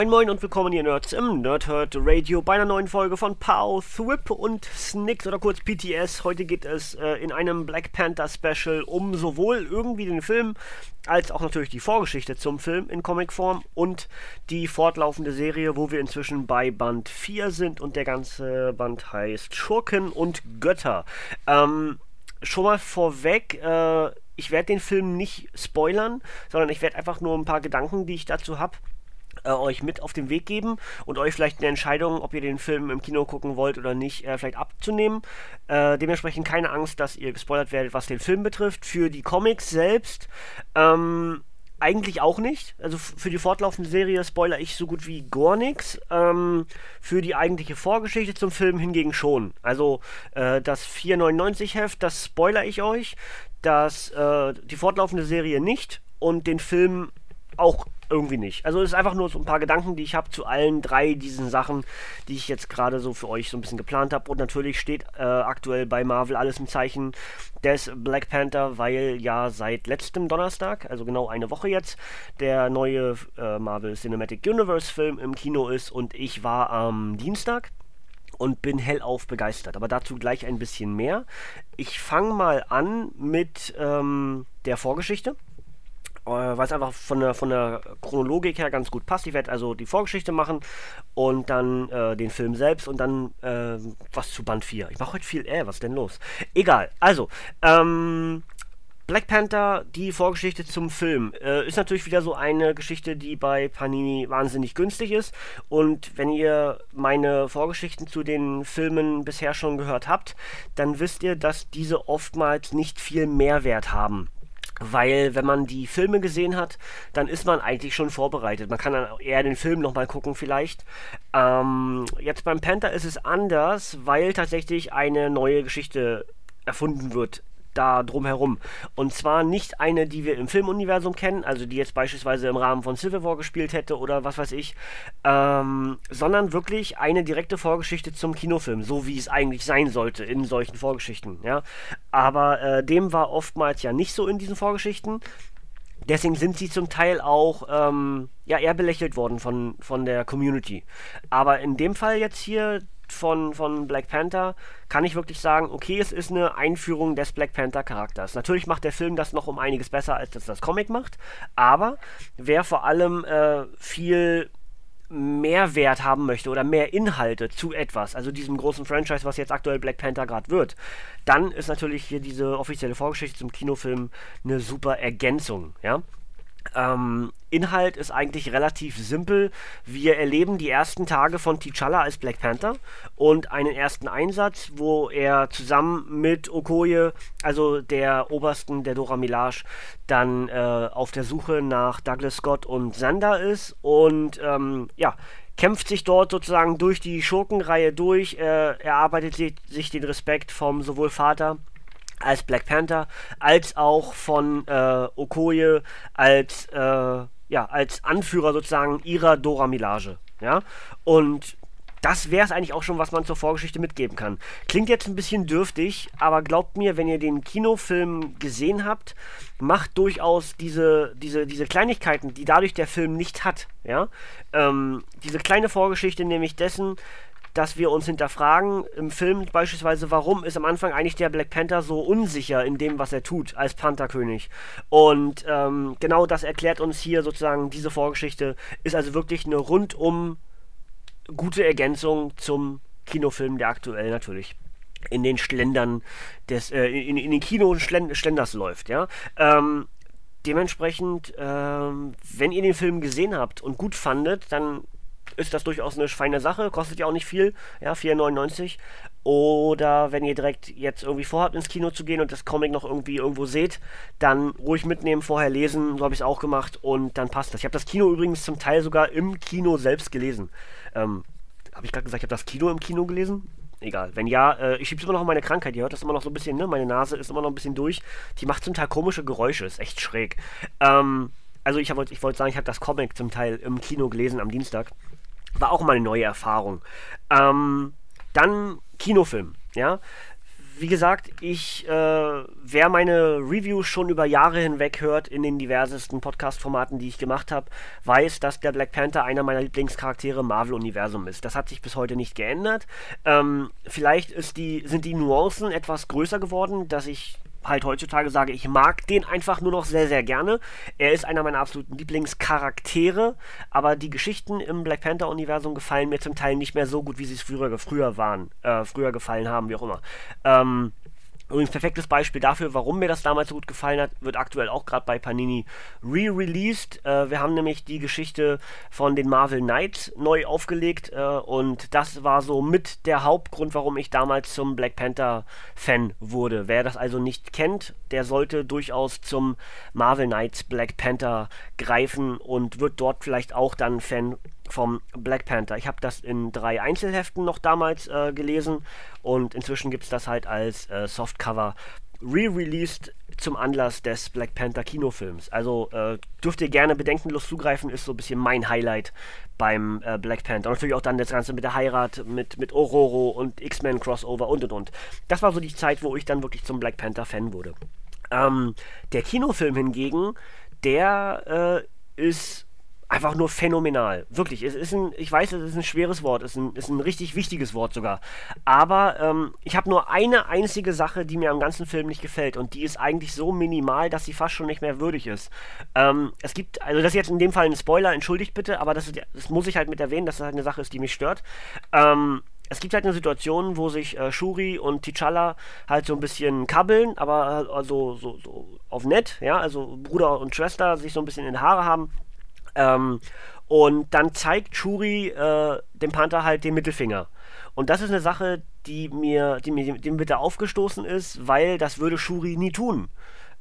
Moin Moin und willkommen ihr Nerds im Nerdhurt Radio bei einer neuen Folge von Pow, Thwip und Snicks oder kurz PTS. Heute geht es äh, in einem Black Panther Special um sowohl irgendwie den Film als auch natürlich die Vorgeschichte zum Film in Comicform und die fortlaufende Serie, wo wir inzwischen bei Band 4 sind und der ganze Band heißt Schurken und Götter. Ähm, schon mal vorweg, äh, ich werde den Film nicht spoilern, sondern ich werde einfach nur ein paar Gedanken, die ich dazu habe, äh, euch mit auf den Weg geben und euch vielleicht eine Entscheidung, ob ihr den Film im Kino gucken wollt oder nicht, äh, vielleicht abzunehmen. Äh, dementsprechend keine Angst, dass ihr gespoilert werdet, was den Film betrifft. Für die Comics selbst, ähm, eigentlich auch nicht. Also für die fortlaufende Serie spoiler ich so gut wie gar nichts. Ähm, für die eigentliche Vorgeschichte zum Film hingegen schon. Also äh, das 499 Heft, das spoiler ich euch. Das, äh, die fortlaufende Serie nicht und den Film auch irgendwie nicht. Also es ist einfach nur so ein paar Gedanken, die ich habe zu allen drei diesen Sachen, die ich jetzt gerade so für euch so ein bisschen geplant habe. Und natürlich steht äh, aktuell bei Marvel alles im Zeichen des Black Panther, weil ja seit letztem Donnerstag, also genau eine Woche jetzt, der neue äh, Marvel Cinematic Universe Film im Kino ist und ich war am Dienstag und bin hellauf begeistert. Aber dazu gleich ein bisschen mehr. Ich fange mal an mit ähm, der Vorgeschichte weil es einfach von der, von der Chronologik her ganz gut passt. Ich werde also die Vorgeschichte machen und dann äh, den Film selbst und dann äh, was zu Band 4. Ich mache heute viel, äh, was ist denn los? Egal, also, ähm, Black Panther, die Vorgeschichte zum Film, äh, ist natürlich wieder so eine Geschichte, die bei Panini wahnsinnig günstig ist. Und wenn ihr meine Vorgeschichten zu den Filmen bisher schon gehört habt, dann wisst ihr, dass diese oftmals nicht viel Mehrwert haben weil wenn man die Filme gesehen hat, dann ist man eigentlich schon vorbereitet. Man kann dann eher den Film nochmal gucken vielleicht. Ähm, jetzt beim Panther ist es anders, weil tatsächlich eine neue Geschichte erfunden wird da drumherum. Und zwar nicht eine, die wir im Filmuniversum kennen, also die jetzt beispielsweise im Rahmen von Civil War gespielt hätte oder was weiß ich, ähm, sondern wirklich eine direkte Vorgeschichte zum Kinofilm, so wie es eigentlich sein sollte in solchen Vorgeschichten. Ja? Aber äh, dem war oftmals ja nicht so in diesen Vorgeschichten. Deswegen sind sie zum Teil auch ähm, ja, eher belächelt worden von, von der Community. Aber in dem Fall jetzt hier von, von Black Panther kann ich wirklich sagen, okay, es ist eine Einführung des Black Panther Charakters. Natürlich macht der Film das noch um einiges besser, als das das Comic macht, aber wer vor allem äh, viel Mehrwert haben möchte oder mehr Inhalte zu etwas, also diesem großen Franchise, was jetzt aktuell Black Panther gerade wird, dann ist natürlich hier diese offizielle Vorgeschichte zum Kinofilm eine super Ergänzung, ja. Ähm, Inhalt ist eigentlich relativ simpel. Wir erleben die ersten Tage von T'Challa als Black Panther und einen ersten Einsatz, wo er zusammen mit Okoye, also der Obersten der Dora Milaje, dann äh, auf der Suche nach Douglas Scott und Sander ist und ähm, ja, kämpft sich dort sozusagen durch die Schurkenreihe durch, äh, erarbeitet sich den Respekt vom sowohl Vater als Black Panther, als auch von äh, Okoye als, äh, ja, als Anführer sozusagen ihrer Dora Milage. Ja? Und das wäre es eigentlich auch schon, was man zur Vorgeschichte mitgeben kann. Klingt jetzt ein bisschen dürftig, aber glaubt mir, wenn ihr den Kinofilm gesehen habt, macht durchaus diese, diese, diese Kleinigkeiten, die dadurch der Film nicht hat. Ja? Ähm, diese kleine Vorgeschichte nämlich dessen, dass wir uns hinterfragen im Film beispielsweise, warum ist am Anfang eigentlich der Black Panther so unsicher in dem, was er tut als Pantherkönig. Und ähm, genau das erklärt uns hier sozusagen diese Vorgeschichte, ist also wirklich eine rundum gute Ergänzung zum Kinofilm, der aktuell natürlich in den Schlendern des, äh, in, in den Kino-Schlenders läuft, ja. Ähm, dementsprechend, ähm, wenn ihr den Film gesehen habt und gut fandet, dann ist das durchaus eine feine Sache, kostet ja auch nicht viel, ja, 4,99. Oder wenn ihr direkt jetzt irgendwie vorhabt, ins Kino zu gehen und das Comic noch irgendwie irgendwo seht, dann ruhig mitnehmen, vorher lesen, so habe ich es auch gemacht und dann passt das. Ich habe das Kino übrigens zum Teil sogar im Kino selbst gelesen. Ähm, habe ich gerade gesagt, ich habe das Kino im Kino gelesen? Egal. Wenn ja, äh, ich schiebe immer noch meine Krankheit. Ihr hört das immer noch so ein bisschen, ne? Meine Nase ist immer noch ein bisschen durch. Die macht zum Teil komische Geräusche. Ist echt schräg. Ähm, also ich wollte ich wollt sagen, ich habe das Comic zum Teil im Kino gelesen am Dienstag. War auch mal eine neue Erfahrung. Ähm, dann Kinofilm, ja. Wie gesagt, ich, äh, wer meine Reviews schon über Jahre hinweg hört in den diversesten Podcast-Formaten, die ich gemacht habe, weiß, dass der Black Panther einer meiner Lieblingscharaktere im Marvel-Universum ist. Das hat sich bis heute nicht geändert. Ähm, vielleicht die, sind die Nuancen etwas größer geworden, dass ich halt heutzutage sage, ich mag den einfach nur noch sehr, sehr gerne. Er ist einer meiner absoluten Lieblingscharaktere, aber die Geschichten im Black Panther-Universum gefallen mir zum Teil nicht mehr so gut, wie sie es früher, früher waren, äh, früher gefallen haben, wie auch immer. Ähm, Übrigens, perfektes Beispiel dafür, warum mir das damals so gut gefallen hat, wird aktuell auch gerade bei Panini re-released. Äh, wir haben nämlich die Geschichte von den Marvel Knights neu aufgelegt äh, und das war so mit der Hauptgrund, warum ich damals zum Black Panther Fan wurde. Wer das also nicht kennt, der sollte durchaus zum Marvel Knights Black Panther greifen und wird dort vielleicht auch dann Fan vom Black Panther. Ich habe das in drei Einzelheften noch damals äh, gelesen und inzwischen gibt es das halt als äh, Softcover re-released zum Anlass des Black Panther Kinofilms. Also äh, dürft ihr gerne bedenkenlos zugreifen, ist so ein bisschen mein Highlight beim äh, Black Panther. Und natürlich auch dann das Ganze mit der Heirat, mit, mit Ororo und X-Men Crossover und und und. Das war so die Zeit, wo ich dann wirklich zum Black Panther Fan wurde. Ähm, der Kinofilm hingegen, der äh, ist einfach nur phänomenal. Wirklich. Es ist ein, ich weiß, es ist ein schweres Wort, es ist ein, ist ein richtig wichtiges Wort sogar. Aber ähm, ich habe nur eine einzige Sache, die mir am ganzen Film nicht gefällt. Und die ist eigentlich so minimal, dass sie fast schon nicht mehr würdig ist. Ähm, es gibt, also das ist jetzt in dem Fall ein Spoiler, entschuldigt bitte, aber das, ist, das muss ich halt mit erwähnen, dass das halt eine Sache ist, die mich stört. Ähm, es gibt halt eine Situation, wo sich äh, Shuri und T'Challa halt so ein bisschen kabbeln, aber also so, so auf nett, ja, also Bruder und Schwester sich so ein bisschen in die Haare haben. Ähm, und dann zeigt Shuri äh, dem Panther halt den Mittelfinger. Und das ist eine Sache, die mir, die mir, die mir bitte aufgestoßen ist, weil das würde Shuri nie tun.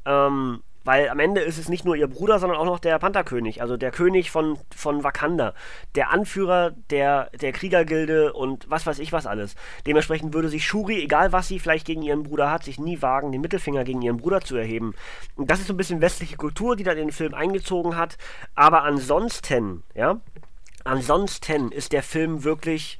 Ähm, weil am Ende ist es nicht nur ihr Bruder, sondern auch noch der Pantherkönig, also der König von, von Wakanda, der Anführer der, der Kriegergilde und was weiß ich was alles. Dementsprechend würde sich Shuri, egal was sie vielleicht gegen ihren Bruder hat, sich nie wagen, den Mittelfinger gegen ihren Bruder zu erheben. Und das ist so ein bisschen westliche Kultur, die da den Film eingezogen hat. Aber ansonsten, ja, ansonsten ist der Film wirklich.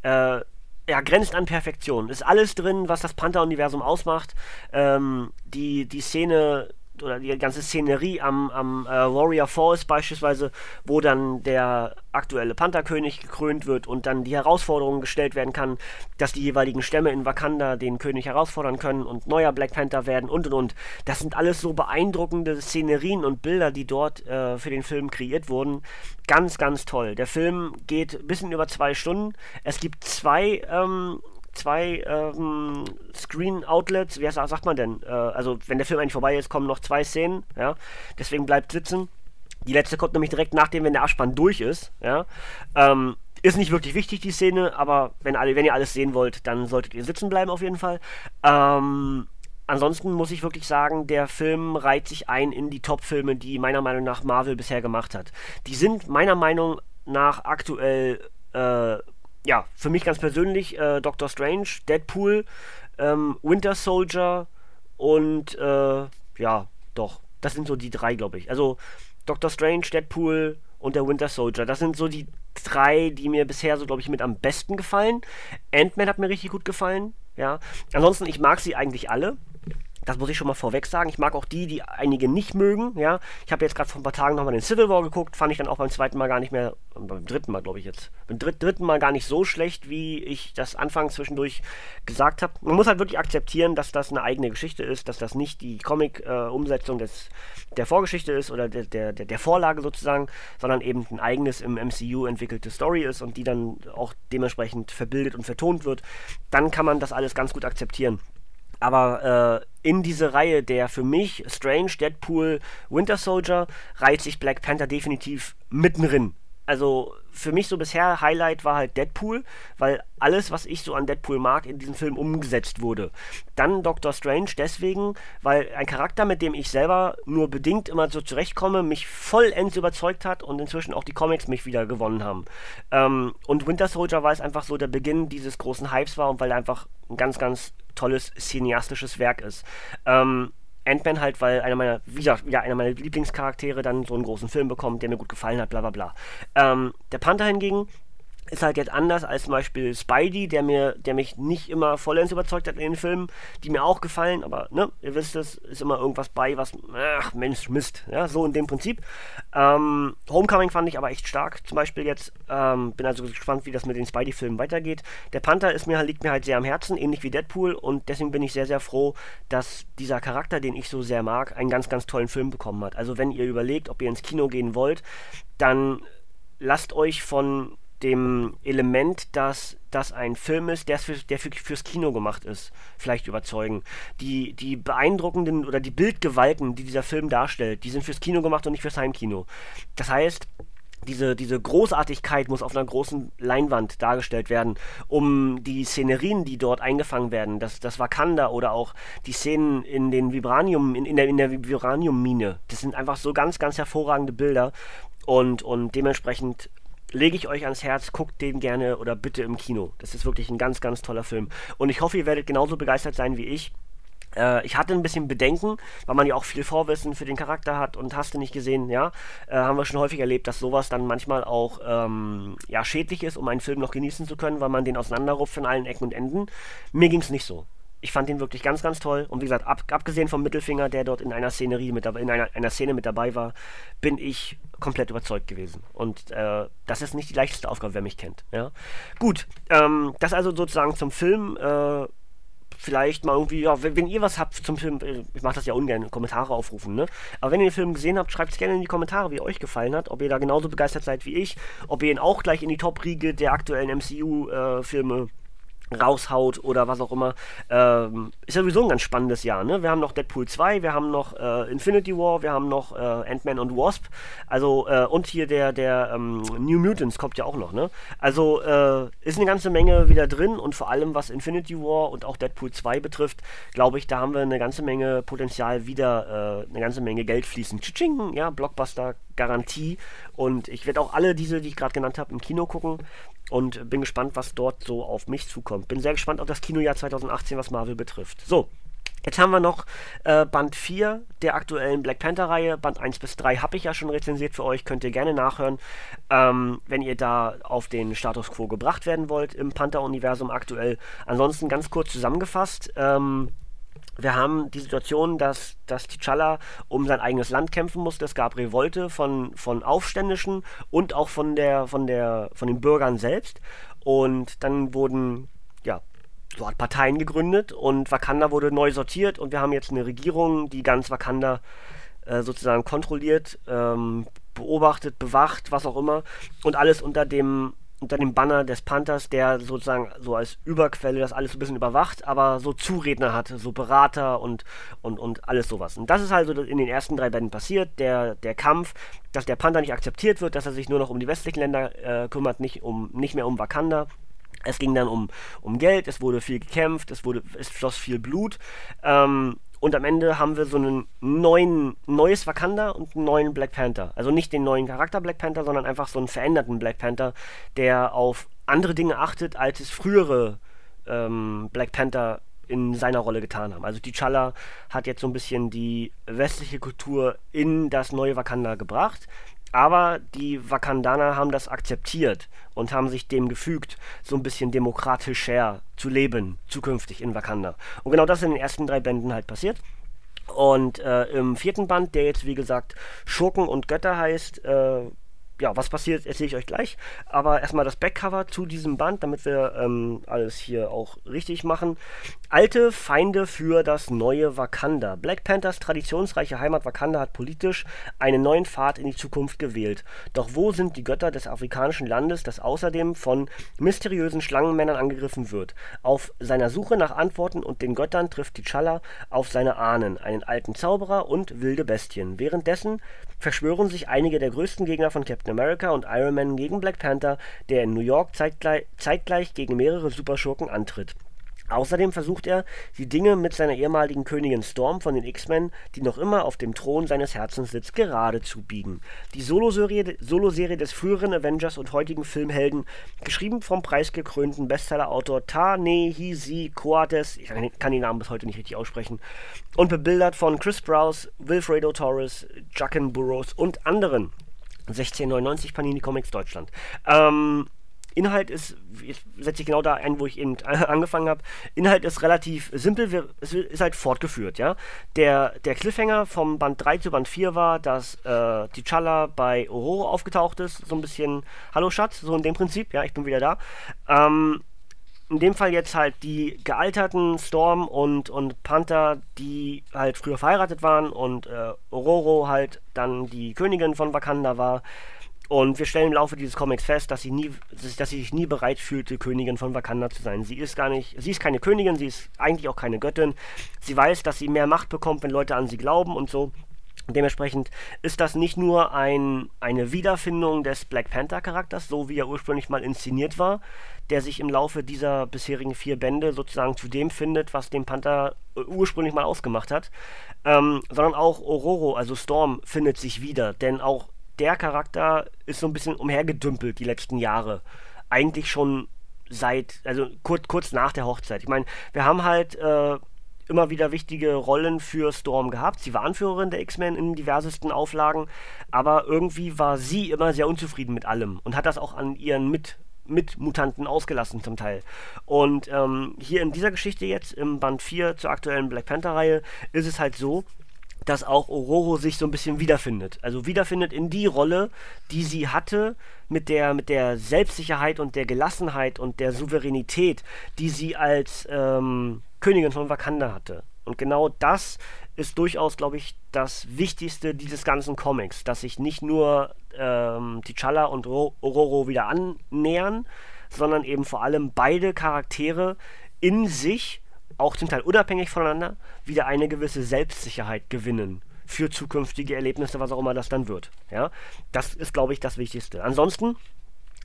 Äh, ja, grenzt an Perfektion. Ist alles drin, was das Panther-Universum ausmacht. Ähm, die, die Szene oder die ganze Szenerie am, am äh, Warrior Falls beispielsweise, wo dann der aktuelle Pantherkönig gekrönt wird und dann die Herausforderung gestellt werden kann, dass die jeweiligen Stämme in Wakanda den König herausfordern können und neuer Black Panther werden und und und. Das sind alles so beeindruckende Szenerien und Bilder, die dort äh, für den Film kreiert wurden. Ganz, ganz toll. Der Film geht ein bisschen über zwei Stunden. Es gibt zwei ähm, zwei ähm, Screen-Outlets, wie sagt man denn? Äh, also, wenn der Film eigentlich vorbei ist, kommen noch zwei Szenen, ja. Deswegen bleibt sitzen. Die letzte kommt nämlich direkt nachdem, wenn der Abspann durch ist, ja. Ähm, ist nicht wirklich wichtig, die Szene, aber wenn, alle, wenn ihr alles sehen wollt, dann solltet ihr sitzen bleiben auf jeden Fall. Ähm, ansonsten muss ich wirklich sagen, der Film reiht sich ein in die Top-Filme, die meiner Meinung nach Marvel bisher gemacht hat. Die sind meiner Meinung nach aktuell äh, ja, für mich ganz persönlich äh, Doctor Strange, Deadpool, ähm, Winter Soldier und äh, ja, doch, das sind so die drei, glaube ich. Also Doctor Strange, Deadpool und der Winter Soldier. Das sind so die drei, die mir bisher so, glaube ich, mit am besten gefallen. Ant-Man hat mir richtig gut gefallen. Ja. Ansonsten, ich mag sie eigentlich alle. Das muss ich schon mal vorweg sagen. Ich mag auch die, die einige nicht mögen. Ja, ich habe jetzt gerade vor ein paar Tagen nochmal den Civil War geguckt, fand ich dann auch beim zweiten Mal gar nicht mehr, beim dritten Mal glaube ich jetzt, beim dritt, dritten Mal gar nicht so schlecht, wie ich das Anfang zwischendurch gesagt habe. Man muss halt wirklich akzeptieren, dass das eine eigene Geschichte ist, dass das nicht die Comic-Umsetzung äh, der Vorgeschichte ist oder der, der, der, der Vorlage sozusagen, sondern eben ein eigenes im MCU entwickelte Story ist und die dann auch dementsprechend verbildet und vertont wird. Dann kann man das alles ganz gut akzeptieren. Aber äh, in diese Reihe der für mich Strange, Deadpool, Winter Soldier reiht sich Black Panther definitiv mittenrin. Also für mich so bisher Highlight war halt Deadpool, weil alles, was ich so an Deadpool mag, in diesem Film umgesetzt wurde. Dann Doctor Strange deswegen, weil ein Charakter, mit dem ich selber nur bedingt immer so zurechtkomme, mich vollends überzeugt hat und inzwischen auch die Comics mich wieder gewonnen haben. Ähm, und Winter Soldier war es einfach so der Beginn dieses großen Hypes war und weil er einfach ein ganz, ganz tolles cineastisches Werk ist. Ähm, Ant-Man halt, weil einer meiner, wie gesagt, wieder einer meiner Lieblingscharaktere dann so einen großen Film bekommt, der mir gut gefallen hat, bla bla bla. Ähm, der Panther hingegen ist halt jetzt anders als zum Beispiel Spidey, der mir, der mich nicht immer vollends überzeugt hat in den Filmen, die mir auch gefallen, aber ne, ihr wisst es, ist immer irgendwas bei, was, ach Mensch, Mist, ja, so in dem Prinzip. Ähm, Homecoming fand ich aber echt stark, zum Beispiel jetzt, ähm, bin also gespannt, wie das mit den Spidey-Filmen weitergeht. Der Panther ist mir, liegt mir halt sehr am Herzen, ähnlich wie Deadpool und deswegen bin ich sehr, sehr froh, dass dieser Charakter, den ich so sehr mag, einen ganz, ganz tollen Film bekommen hat. Also wenn ihr überlegt, ob ihr ins Kino gehen wollt, dann lasst euch von dem Element, dass das ein Film ist, der, für, der für, fürs Kino gemacht ist, vielleicht überzeugen. Die, die beeindruckenden oder die Bildgewalten, die dieser Film darstellt, die sind fürs Kino gemacht und nicht fürs Heimkino. Das heißt, diese, diese Großartigkeit muss auf einer großen Leinwand dargestellt werden, um die Szenerien, die dort eingefangen werden, das, das Wakanda oder auch die Szenen in den Vibranium, in, in der, in der Vibranium-Mine, das sind einfach so ganz, ganz hervorragende Bilder und, und dementsprechend lege ich euch ans Herz, guckt den gerne oder bitte im Kino. Das ist wirklich ein ganz, ganz toller Film. Und ich hoffe, ihr werdet genauso begeistert sein wie ich. Äh, ich hatte ein bisschen Bedenken, weil man ja auch viel Vorwissen für den Charakter hat und hast du nicht gesehen, ja. Äh, haben wir schon häufig erlebt, dass sowas dann manchmal auch ähm, ja, schädlich ist, um einen Film noch genießen zu können, weil man den auseinanderruft von allen Ecken und Enden. Mir ging es nicht so ich fand ihn wirklich ganz, ganz toll. Und wie gesagt, ab, abgesehen vom Mittelfinger, der dort in einer Szenerie mit in einer, einer Szene mit dabei war, bin ich komplett überzeugt gewesen. Und äh, das ist nicht die leichteste Aufgabe, wer mich kennt. Ja? Gut, ähm, das also sozusagen zum Film. Äh, vielleicht mal irgendwie, ja, wenn, wenn, ihr was habt zum Film, äh, ich mache das ja ungern, Kommentare aufrufen, ne? Aber wenn ihr den Film gesehen habt, schreibt es gerne in die Kommentare, wie euch gefallen hat, ob ihr da genauso begeistert seid wie ich, ob ihr ihn auch gleich in die Top-Riege der aktuellen MCU-Filme äh, raushaut oder was auch immer. Ähm, ist ja sowieso ein ganz spannendes Jahr. Ne? Wir haben noch Deadpool 2, wir haben noch äh, Infinity War, wir haben noch äh, Ant-Man und Wasp. Also, äh, und hier der, der ähm, New Mutants kommt ja auch noch. Ne? Also äh, ist eine ganze Menge wieder drin und vor allem was Infinity War und auch Deadpool 2 betrifft, glaube ich, da haben wir eine ganze Menge Potenzial wieder, äh, eine ganze Menge Geld fließen. Tsching, ja, Blockbuster Garantie. Und ich werde auch alle diese, die ich gerade genannt habe, im Kino gucken und bin gespannt, was dort so auf mich zukommt. Bin sehr gespannt auf das Kinojahr 2018, was Marvel betrifft. So, Jetzt haben wir noch äh, Band 4 der aktuellen Black Panther-Reihe. Band 1 bis 3 habe ich ja schon rezensiert für euch, könnt ihr gerne nachhören, ähm, wenn ihr da auf den Status quo gebracht werden wollt im Panther-Universum aktuell. Ansonsten ganz kurz zusammengefasst. Ähm, wir haben die Situation, dass, dass T'Challa um sein eigenes Land kämpfen musste. Es gab Revolte von, von Aufständischen und auch von, der, von, der, von den Bürgern selbst. Und dann wurden ja, so hat Parteien gegründet und Wakanda wurde neu sortiert und wir haben jetzt eine Regierung, die ganz Wakanda äh, sozusagen kontrolliert, ähm, beobachtet, bewacht, was auch immer. Und alles unter dem unter dem Banner des Panthers, der sozusagen so als Überquelle das alles so ein bisschen überwacht, aber so Zuredner hat, so Berater und, und, und alles sowas. Und das ist also in den ersten drei Bänden passiert, der, der Kampf, dass der Panther nicht akzeptiert wird, dass er sich nur noch um die westlichen Länder äh, kümmert, nicht, um, nicht mehr um Wakanda. Es ging dann um, um Geld, es wurde viel gekämpft, es, wurde, es floss viel Blut. Ähm, und am Ende haben wir so ein neuen, neues Wakanda und einen neuen Black Panther. Also nicht den neuen Charakter Black Panther, sondern einfach so einen veränderten Black Panther, der auf andere Dinge achtet, als es frühere ähm, Black Panther in seiner Rolle getan haben. Also T'Challa hat jetzt so ein bisschen die westliche Kultur in das neue Wakanda gebracht. Aber die Wakandaner haben das akzeptiert und haben sich dem gefügt, so ein bisschen demokratischer zu leben, zukünftig in Wakanda. Und genau das ist in den ersten drei Bänden halt passiert. Und äh, im vierten Band, der jetzt wie gesagt Schurken und Götter heißt, äh, ja, was passiert, erzähle ich euch gleich. Aber erstmal das Backcover zu diesem Band, damit wir ähm, alles hier auch richtig machen. Alte Feinde für das neue Wakanda. Black Panthers traditionsreiche Heimat Wakanda hat politisch einen neuen Pfad in die Zukunft gewählt. Doch wo sind die Götter des afrikanischen Landes, das außerdem von mysteriösen Schlangenmännern angegriffen wird? Auf seiner Suche nach Antworten und den Göttern trifft T'Challa auf seine Ahnen, einen alten Zauberer und wilde Bestien. Währenddessen verschwören sich einige der größten Gegner von Captain Captain America und Iron Man gegen Black Panther, der in New York zeitgleich, zeitgleich gegen mehrere Superschurken antritt. Außerdem versucht er, die Dinge mit seiner ehemaligen Königin Storm von den X-Men, die noch immer auf dem Thron seines Herzens sitzt, gerade zu biegen. Die Soloserie Solo des früheren Avengers und heutigen Filmhelden, geschrieben vom preisgekrönten Bestsellerautor Ta-Nehisi Coates, ich kann den Namen bis heute nicht richtig aussprechen, und bebildert von Chris Sprouse, Wilfredo Torres, Jacken Burroughs und anderen. 1699 Panini Comics Deutschland. Ähm, Inhalt ist, jetzt setze ich genau da ein, wo ich eben angefangen habe. Inhalt ist relativ simpel, es ist halt fortgeführt, ja. Der, der Cliffhanger vom Band 3 zu Band 4 war, dass äh, T'Challa bei Aurora aufgetaucht ist, so ein bisschen Hallo Schatz, so in dem Prinzip, ja, ich bin wieder da. Ähm, in dem Fall jetzt halt die gealterten Storm und, und Panther, die halt früher verheiratet waren und äh, Ororo halt dann die Königin von Wakanda war. Und wir stellen im Laufe dieses Comics fest, dass sie nie, dass sie sich nie bereit fühlte, Königin von Wakanda zu sein. Sie ist gar nicht, sie ist keine Königin, sie ist eigentlich auch keine Göttin. Sie weiß, dass sie mehr Macht bekommt, wenn Leute an sie glauben und so. Dementsprechend ist das nicht nur ein, eine Wiederfindung des Black Panther Charakters, so wie er ursprünglich mal inszeniert war, der sich im Laufe dieser bisherigen vier Bände sozusagen zu dem findet, was den Panther äh, ursprünglich mal ausgemacht hat, ähm, sondern auch Ororo, also Storm, findet sich wieder, denn auch der Charakter ist so ein bisschen umhergedümpelt die letzten Jahre. Eigentlich schon seit, also kurz, kurz nach der Hochzeit. Ich meine, wir haben halt äh, immer wieder wichtige Rollen für Storm gehabt. Sie war Anführerin der X-Men in diversesten Auflagen, aber irgendwie war sie immer sehr unzufrieden mit allem und hat das auch an ihren Mit Mitmutanten ausgelassen zum Teil. Und ähm, hier in dieser Geschichte jetzt, im Band 4 zur aktuellen Black Panther-Reihe, ist es halt so, dass auch Ororo sich so ein bisschen wiederfindet. Also wiederfindet in die Rolle, die sie hatte, mit der, mit der Selbstsicherheit und der Gelassenheit und der Souveränität, die sie als ähm, Königin von Wakanda hatte. Und genau das ist durchaus, glaube ich, das Wichtigste dieses ganzen Comics, dass sich nicht nur ähm, T'Challa und Ororo wieder annähern, sondern eben vor allem beide Charaktere in sich auch zum Teil unabhängig voneinander, wieder eine gewisse Selbstsicherheit gewinnen für zukünftige Erlebnisse, was auch immer das dann wird. Ja, das ist, glaube ich, das Wichtigste. Ansonsten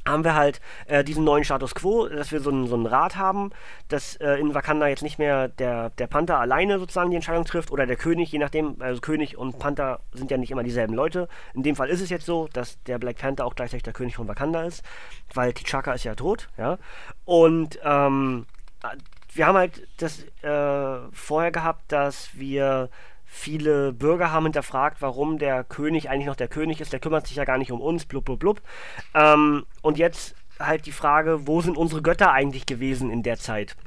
haben wir halt äh, diesen neuen Status Quo, dass wir so ein, so Rad haben, dass äh, in Wakanda jetzt nicht mehr der, der Panther alleine sozusagen die Entscheidung trifft oder der König, je nachdem, also König und Panther sind ja nicht immer dieselben Leute. In dem Fall ist es jetzt so, dass der Black Panther auch gleichzeitig der König von Wakanda ist, weil T'Chaka ist ja tot, ja. Und ähm, wir haben halt das äh, vorher gehabt, dass wir viele Bürger haben hinterfragt, warum der König eigentlich noch der König ist. Der kümmert sich ja gar nicht um uns, blub, blub, blub. Ähm, und jetzt halt die Frage, wo sind unsere Götter eigentlich gewesen in der Zeit?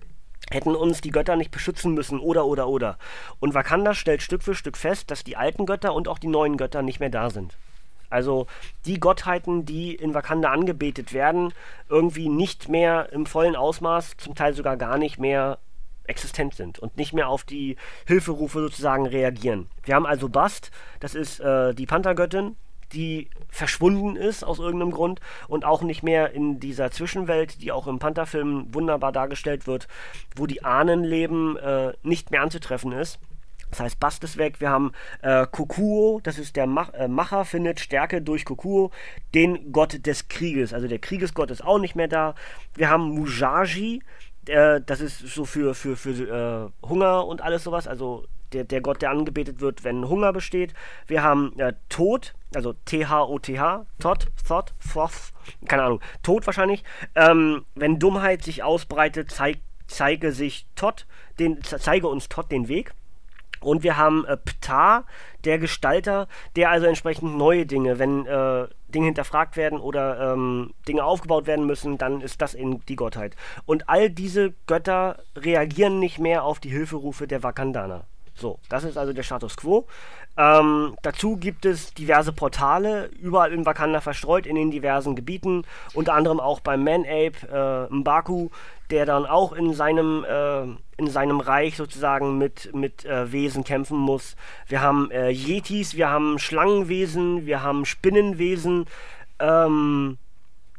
Hätten uns die Götter nicht beschützen müssen oder oder oder. Und Wakanda stellt Stück für Stück fest, dass die alten Götter und auch die neuen Götter nicht mehr da sind. Also die Gottheiten, die in Wakanda angebetet werden, irgendwie nicht mehr im vollen Ausmaß, zum Teil sogar gar nicht mehr existent sind und nicht mehr auf die Hilferufe sozusagen reagieren. Wir haben also Bast, das ist äh, die Panthergöttin, die verschwunden ist aus irgendeinem Grund und auch nicht mehr in dieser Zwischenwelt, die auch im Pantherfilm wunderbar dargestellt wird, wo die Ahnen leben, äh, nicht mehr anzutreffen ist. Das heißt, Bast ist weg. Wir haben äh, Kokuo, das ist der Mach, äh, Macher, findet Stärke durch Kokuo, den Gott des Krieges. Also der Kriegesgott ist auch nicht mehr da. Wir haben Mujaji, äh, das ist so für, für, für äh, Hunger und alles sowas. Also der, der Gott, der angebetet wird, wenn Hunger besteht. Wir haben äh, Tod, also T-H-O-T-H, Tot, Thot, Thoth, keine Ahnung, Tod wahrscheinlich. Ähm, wenn Dummheit sich ausbreitet, zeig, zeige sich Tot, den, zeige uns Tot den Weg. Und wir haben äh, Ptah, der Gestalter, der also entsprechend neue Dinge, wenn äh, Dinge hinterfragt werden oder ähm, Dinge aufgebaut werden müssen, dann ist das eben die Gottheit. Und all diese Götter reagieren nicht mehr auf die Hilferufe der Wakandaner. So, das ist also der Status quo. Ähm, dazu gibt es diverse Portale, überall in Wakanda verstreut, in den diversen Gebieten, unter anderem auch beim Man-Ape äh, Mbaku, der dann auch in seinem, äh, in seinem Reich sozusagen mit, mit äh, Wesen kämpfen muss. Wir haben äh, Yetis, wir haben Schlangenwesen, wir haben Spinnenwesen, ähm,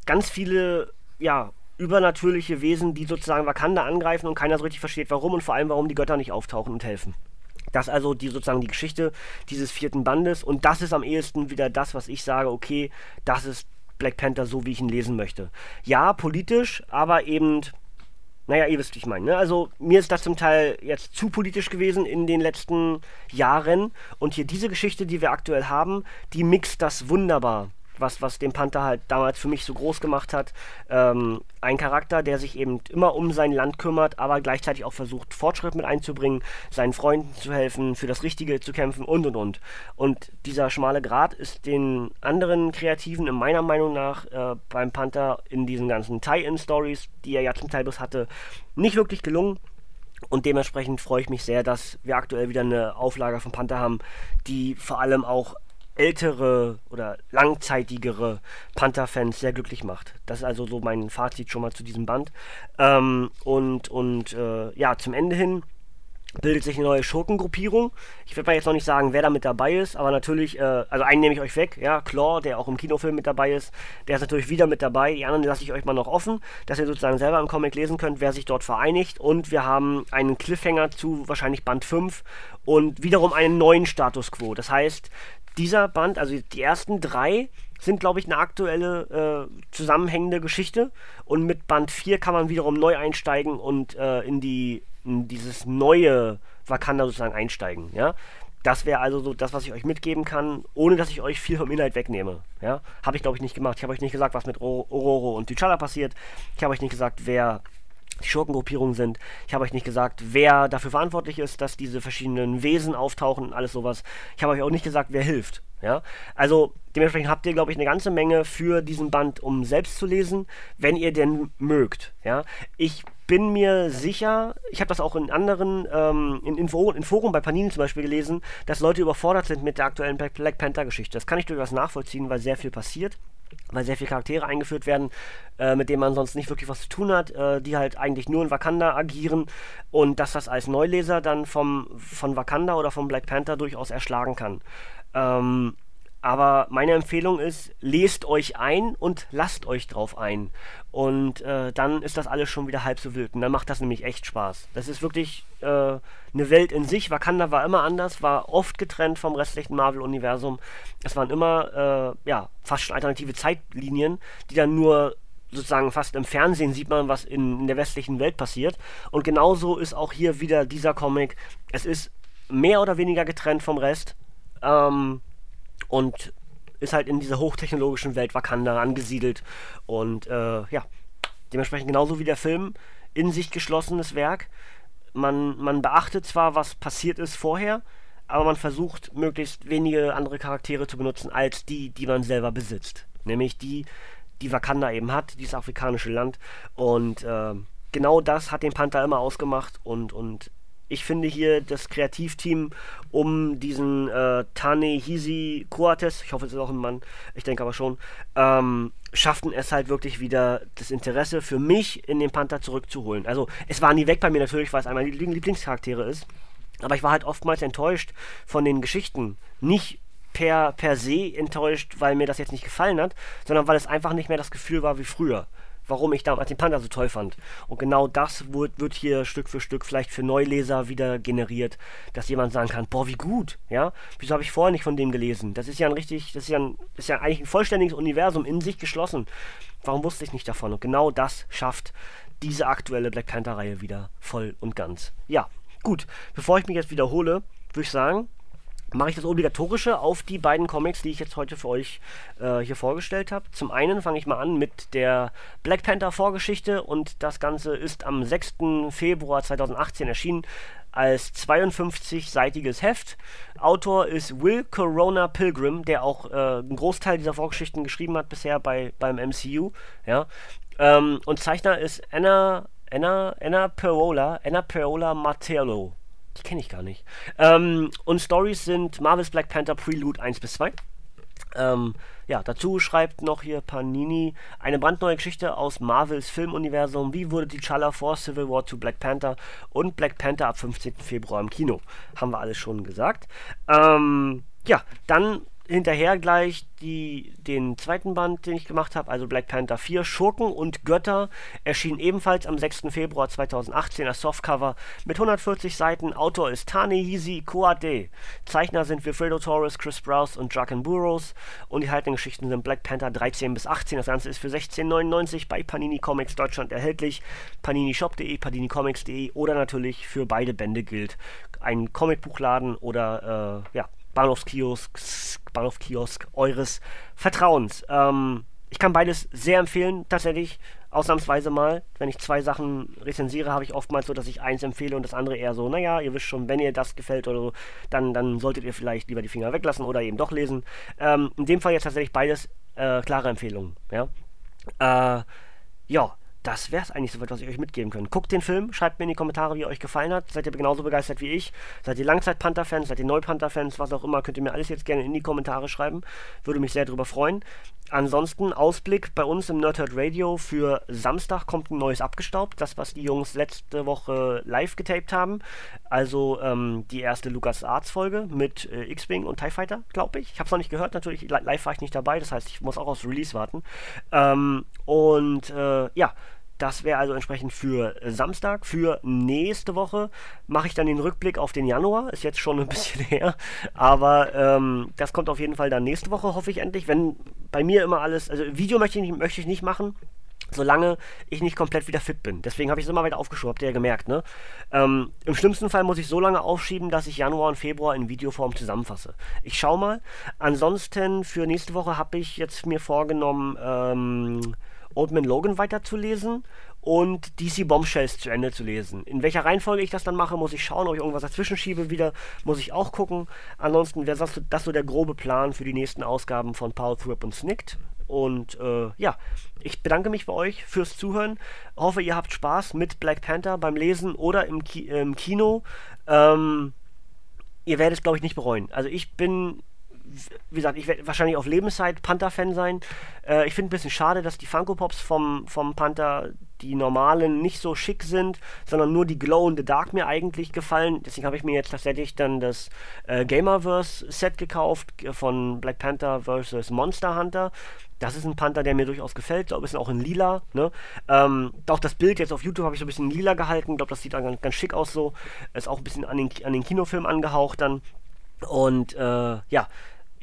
ganz viele, ja, übernatürliche Wesen, die sozusagen Wakanda angreifen und keiner so richtig versteht, warum und vor allem, warum die Götter nicht auftauchen und helfen. Das also die sozusagen die Geschichte dieses vierten Bandes und das ist am ehesten wieder das, was ich sage, okay, das ist Black Panther so, wie ich ihn lesen möchte. Ja, politisch, aber eben naja, ihr wisst, wie ich meine. Ne? Also mir ist das zum Teil jetzt zu politisch gewesen in den letzten Jahren. Und hier diese Geschichte, die wir aktuell haben, die mixt das wunderbar was, was den Panther halt damals für mich so groß gemacht hat. Ähm, ein Charakter, der sich eben immer um sein Land kümmert, aber gleichzeitig auch versucht, Fortschritt mit einzubringen, seinen Freunden zu helfen, für das Richtige zu kämpfen und und und. Und dieser schmale Grat ist den anderen Kreativen in meiner Meinung nach äh, beim Panther in diesen ganzen Tie-In-Stories, die er ja zum Teil bloß hatte, nicht wirklich gelungen. Und dementsprechend freue ich mich sehr, dass wir aktuell wieder eine Auflage von Panther haben, die vor allem auch ältere oder langzeitigere Panther-Fans sehr glücklich macht. Das ist also so mein Fazit schon mal zu diesem Band. Ähm, und und äh, ja, zum Ende hin bildet sich eine neue Schurkengruppierung. Ich werde mal jetzt noch nicht sagen, wer da mit dabei ist, aber natürlich, äh, also einen nehme ich euch weg, ja, Claw, der auch im Kinofilm mit dabei ist, der ist natürlich wieder mit dabei. Die anderen lasse ich euch mal noch offen, dass ihr sozusagen selber im Comic lesen könnt, wer sich dort vereinigt. Und wir haben einen Cliffhanger zu wahrscheinlich Band 5 und wiederum einen neuen Status Quo. Das heißt, dieser Band, also die ersten drei, sind, glaube ich, eine aktuelle äh, zusammenhängende Geschichte. Und mit Band 4 kann man wiederum neu einsteigen und äh, in, die, in dieses neue Wakanda sozusagen einsteigen. Ja? Das wäre also so das, was ich euch mitgeben kann, ohne dass ich euch viel vom Inhalt wegnehme. Ja? Habe ich, glaube ich, nicht gemacht. Ich habe euch nicht gesagt, was mit Ororo und T'Challa passiert. Ich habe euch nicht gesagt, wer die Schurkengruppierungen sind. Ich habe euch nicht gesagt, wer dafür verantwortlich ist, dass diese verschiedenen Wesen auftauchen und alles sowas. Ich habe euch auch nicht gesagt, wer hilft. Ja? Also dementsprechend habt ihr, glaube ich, eine ganze Menge für diesen Band, um selbst zu lesen, wenn ihr denn mögt. Ja? Ich bin mir sicher, ich habe das auch in anderen, ähm, in, in, in, Foren bei Panini zum Beispiel gelesen, dass Leute überfordert sind mit der aktuellen Black Panther-Geschichte. Das kann ich durchaus nachvollziehen, weil sehr viel passiert weil sehr viele Charaktere eingeführt werden, äh, mit denen man sonst nicht wirklich was zu tun hat, äh, die halt eigentlich nur in Wakanda agieren und dass das als Neuleser dann vom, von Wakanda oder vom Black Panther durchaus erschlagen kann. Ähm, aber meine Empfehlung ist, lest euch ein und lasst euch drauf ein. Und äh, dann ist das alles schon wieder halb so wild. Und dann macht das nämlich echt Spaß. Das ist wirklich äh, eine Welt in sich. Wakanda war immer anders, war oft getrennt vom restlichen Marvel-Universum. Es waren immer, äh, ja, fast schon alternative Zeitlinien, die dann nur sozusagen fast im Fernsehen sieht man, was in, in der westlichen Welt passiert. Und genauso ist auch hier wieder dieser Comic. Es ist mehr oder weniger getrennt vom Rest. Ähm, und ist halt in dieser hochtechnologischen Welt Wakanda angesiedelt. Und äh, ja, dementsprechend genauso wie der Film, in sich geschlossenes Werk. Man, man beachtet zwar, was passiert ist vorher, aber man versucht, möglichst wenige andere Charaktere zu benutzen, als die, die man selber besitzt. Nämlich die, die Wakanda eben hat, dieses afrikanische Land. Und äh, genau das hat den Panther immer ausgemacht und, und ich finde hier das Kreativteam um diesen äh, Tanehisi Coates, ich hoffe, es ist auch ein Mann, ich denke aber schon, ähm, schafften es halt wirklich wieder das Interesse für mich in den Panther zurückzuholen. Also es war nie weg bei mir natürlich, weil es einer meiner Lieblingscharaktere ist, aber ich war halt oftmals enttäuscht von den Geschichten. Nicht per, per se enttäuscht, weil mir das jetzt nicht gefallen hat, sondern weil es einfach nicht mehr das Gefühl war wie früher warum ich damals den Panda so toll fand. Und genau das wird, wird hier Stück für Stück vielleicht für Neuleser wieder generiert, dass jemand sagen kann, boah, wie gut, ja? Wieso habe ich vorher nicht von dem gelesen? Das ist ja ein richtig, das ist ja, ein, ist ja eigentlich ein vollständiges Universum in sich geschlossen. Warum wusste ich nicht davon? Und genau das schafft diese aktuelle Black Panther-Reihe wieder voll und ganz. Ja, gut. Bevor ich mich jetzt wiederhole, würde ich sagen, mache ich das Obligatorische auf die beiden Comics, die ich jetzt heute für euch äh, hier vorgestellt habe. Zum einen fange ich mal an mit der Black Panther Vorgeschichte und das Ganze ist am 6. Februar 2018 erschienen als 52-seitiges Heft. Autor ist Will Corona Pilgrim, der auch äh, einen Großteil dieser Vorgeschichten geschrieben hat bisher bei, beim MCU. Ja. Ähm, und Zeichner ist Anna, Anna, Anna Perola, Anna Perola Martello. Die kenne ich gar nicht. Ähm, und Stories sind Marvel's Black Panther Prelude 1 bis 2. Ähm, ja, dazu schreibt noch hier Panini eine brandneue Geschichte aus Marvels Filmuniversum. Wie wurde die T'Challa vor Civil War zu Black Panther und Black Panther ab 15. Februar im Kino? Haben wir alles schon gesagt. Ähm, ja, dann hinterher gleich die, den zweiten Band, den ich gemacht habe, also Black Panther 4, Schurken und Götter, erschien ebenfalls am 6. Februar 2018 als Softcover mit 140 Seiten. Autor ist Tanehisi Koade. Zeichner sind Wilfredo Torres, Chris Sprouse und Draken Burrows. Und die haltenden Geschichten sind Black Panther 13 bis 18. Das Ganze ist für 16,99 bei Panini Comics Deutschland erhältlich. paninishop.de, paninicomics.de oder natürlich für beide Bände gilt ein Comicbuchladen oder äh, ja, Bahnhofskiosk, Bahnhofskiosk eures Vertrauens. Ähm, ich kann beides sehr empfehlen, tatsächlich, ausnahmsweise mal. Wenn ich zwei Sachen rezensiere, habe ich oftmals so, dass ich eins empfehle und das andere eher so, naja, ihr wisst schon, wenn ihr das gefällt oder so, dann, dann solltet ihr vielleicht lieber die Finger weglassen oder eben doch lesen. Ähm, in dem Fall jetzt tatsächlich beides äh, klare Empfehlungen, ja. Äh, ja, das wäre es eigentlich soweit, was ich euch mitgeben kann. Guckt den Film, schreibt mir in die Kommentare, wie euch gefallen hat. Seid ihr genauso begeistert wie ich? Seid ihr Langzeit-Panther-Fans? Seid ihr Neu-Panther-Fans? Was auch immer, könnt ihr mir alles jetzt gerne in die Kommentare schreiben. Würde mich sehr darüber freuen. Ansonsten Ausblick bei uns im Nerdhurt Radio für Samstag kommt ein neues abgestaubt. Das, was die Jungs letzte Woche live getaped haben. Also ähm, die erste Lucas Arts Folge mit äh, X-Wing und TIE Fighter, glaube ich. Ich habe es noch nicht gehört, natürlich. Live war ich nicht dabei, das heißt, ich muss auch aufs Release warten. Ähm, und äh, ja, das wäre also entsprechend für Samstag. Für nächste Woche mache ich dann den Rückblick auf den Januar. Ist jetzt schon ein bisschen her. Aber ähm, das kommt auf jeden Fall dann nächste Woche, hoffe ich endlich. Wenn bei mir immer alles, also Video möchte ich nicht, möchte ich nicht machen solange ich nicht komplett wieder fit bin. Deswegen habe ich es immer weiter aufgeschoben, habt ihr ja gemerkt, ne? Ähm, Im schlimmsten Fall muss ich so lange aufschieben, dass ich Januar und Februar in Videoform zusammenfasse. Ich schau mal. Ansonsten für nächste Woche habe ich jetzt mir vorgenommen, ähm, Old Man Logan weiterzulesen und DC Bombshells zu Ende zu lesen. In welcher Reihenfolge ich das dann mache, muss ich schauen, ob ich irgendwas dazwischen schiebe wieder, muss ich auch gucken. Ansonsten wäre das, das so der grobe Plan für die nächsten Ausgaben von Power Thrip und Snicked. Und äh, ja, ich bedanke mich bei euch fürs Zuhören. Hoffe, ihr habt Spaß mit Black Panther beim Lesen oder im, Ki im Kino. Ähm, ihr werdet es, glaube ich, nicht bereuen. Also ich bin wie gesagt, ich werde wahrscheinlich auf Lebenszeit Panther-Fan sein. Äh, ich finde ein bisschen schade, dass die Funko Pops vom, vom Panther, die normalen, nicht so schick sind, sondern nur die Glow in the Dark mir eigentlich gefallen. Deswegen habe ich mir jetzt tatsächlich dann das äh, Gamerverse-Set gekauft äh, von Black Panther vs. Monster Hunter. Das ist ein Panther, der mir durchaus gefällt, so ein bisschen auch in lila. Ne? Ähm, auch das Bild jetzt auf YouTube habe ich so ein bisschen lila gehalten. Ich glaube, das sieht dann ganz, ganz schick aus so. Ist auch ein bisschen an den, an den Kinofilm angehaucht dann. Und äh, ja,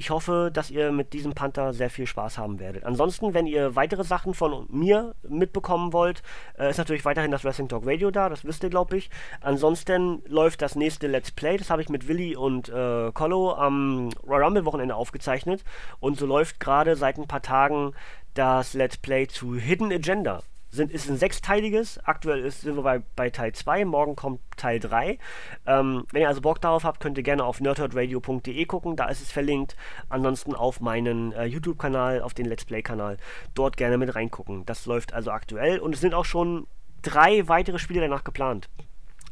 ich hoffe, dass ihr mit diesem Panther sehr viel Spaß haben werdet. Ansonsten, wenn ihr weitere Sachen von mir mitbekommen wollt, äh, ist natürlich weiterhin das Wrestling Talk Radio da, das wisst ihr, glaube ich. Ansonsten läuft das nächste Let's Play, das habe ich mit Willi und äh, Colo am Royal Rumble Wochenende aufgezeichnet. Und so läuft gerade seit ein paar Tagen das Let's Play zu Hidden Agenda sind, ist ein sechsteiliges. Aktuell ist, sind wir bei, bei Teil 2, morgen kommt Teil 3. Ähm, wenn ihr also Bock darauf habt, könnt ihr gerne auf nerdherdradio.de gucken, da ist es verlinkt. Ansonsten auf meinen äh, YouTube-Kanal, auf den Let's Play-Kanal, dort gerne mit reingucken. Das läuft also aktuell und es sind auch schon drei weitere Spiele danach geplant.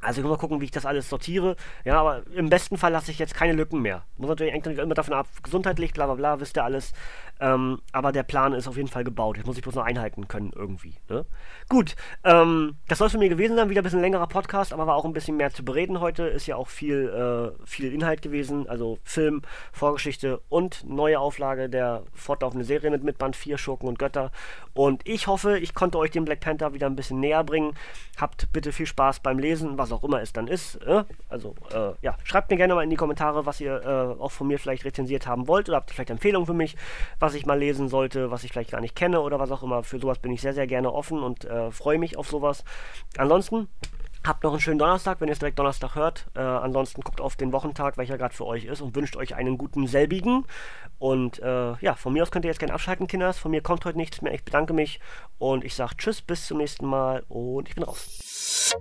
Also ich muss mal gucken, wie ich das alles sortiere. Ja, aber im besten Fall lasse ich jetzt keine Lücken mehr. Muss natürlich eigentlich immer davon ab, gesundheitlich, bla bla bla, wisst ihr alles. Ähm, aber der Plan ist auf jeden Fall gebaut. Jetzt muss ich bloß noch einhalten können irgendwie. Ne? Gut, ähm, das soll es von mir gewesen sein. Wieder ein bisschen längerer Podcast, aber war auch ein bisschen mehr zu bereden heute. Ist ja auch viel, äh, viel Inhalt gewesen. Also Film, Vorgeschichte und neue Auflage der fortlaufenden Serie mit, mit Band 4, Schurken und Götter. Und ich hoffe, ich konnte euch den Black Panther wieder ein bisschen näher bringen. Habt bitte viel Spaß beim Lesen, was auch immer es dann ist. Äh? Also, äh, ja, schreibt mir gerne mal in die Kommentare, was ihr äh, auch von mir vielleicht rezensiert haben wollt oder habt ihr vielleicht Empfehlungen für mich, was ich mal lesen sollte, was ich vielleicht gar nicht kenne oder was auch immer. Für sowas bin ich sehr, sehr gerne offen und äh, freue mich auf sowas. Ansonsten Habt noch einen schönen Donnerstag, wenn ihr es direkt Donnerstag hört. Äh, ansonsten guckt auf den Wochentag, welcher gerade für euch ist und wünscht euch einen guten selbigen. Und äh, ja, von mir aus könnt ihr jetzt gerne abschalten, Kinders. Von mir kommt heute nichts mehr. Ich bedanke mich und ich sage Tschüss, bis zum nächsten Mal und ich bin raus.